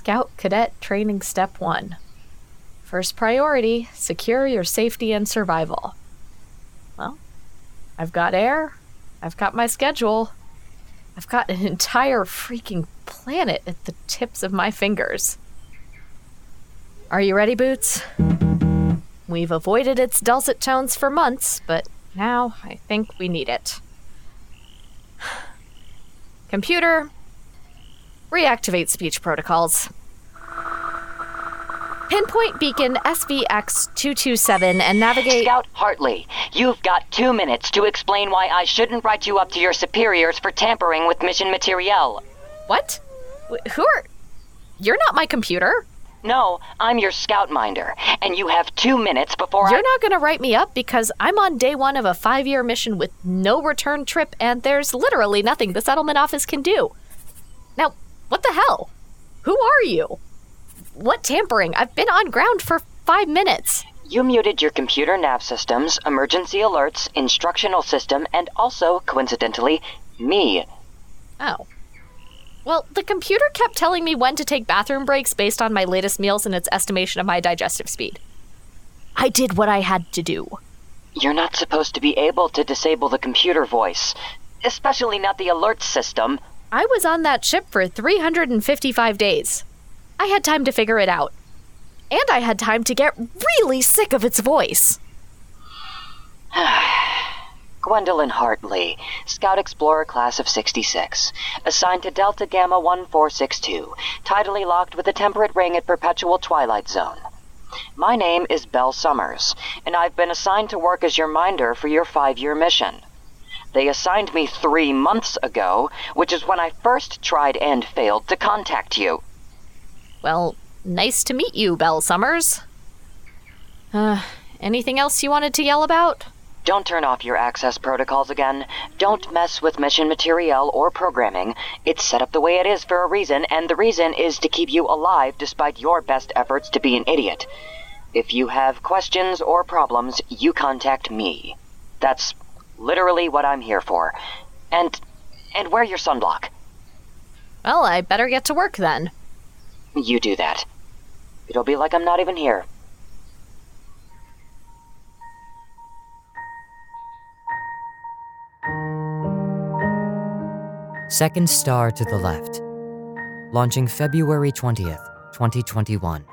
Scout Cadet Training Step 1. First priority secure your safety and survival. Well, I've got air, I've got my schedule, I've got an entire freaking planet at the tips of my fingers. Are you ready, Boots? We've avoided its dulcet tones for months, but now I think we need it. Computer, reactivate speech protocols. Pinpoint beacon SVX 227 and navigate. Scout Hartley, you've got two minutes to explain why I shouldn't write you up to your superiors for tampering with mission materiel. What? Wh- Who are. You're not my computer. No, I'm your scout minder, and you have two minutes before You're I. not going to write me up because I'm on day one of a five year mission with no return trip, and there's literally nothing the settlement office can do. Now, what the hell? Who are you? What tampering? I've been on ground for five minutes. You muted your computer nav systems, emergency alerts, instructional system, and also, coincidentally, me. Oh. Well, the computer kept telling me when to take bathroom breaks based on my latest meals and its estimation of my digestive speed. I did what I had to do. You're not supposed to be able to disable the computer voice, especially not the alert system. I was on that ship for 355 days. I had time to figure it out. And I had time to get really sick of its voice. Gwendolyn Hartley, Scout Explorer Class of 66, assigned to Delta Gamma 1462, tidally locked with a temperate ring at Perpetual Twilight Zone. My name is Belle Summers, and I've been assigned to work as your minder for your five year mission. They assigned me three months ago, which is when I first tried and failed to contact you. Well, nice to meet you, Belle Summers. Uh, anything else you wanted to yell about? Don't turn off your access protocols again. Don't mess with mission materiel or programming. It's set up the way it is for a reason, and the reason is to keep you alive despite your best efforts to be an idiot. If you have questions or problems, you contact me. That's literally what I'm here for. And and wear your sunblock. Well, I better get to work then. You do that. It'll be like I'm not even here. Second star to the left. Launching February 20th, 2021.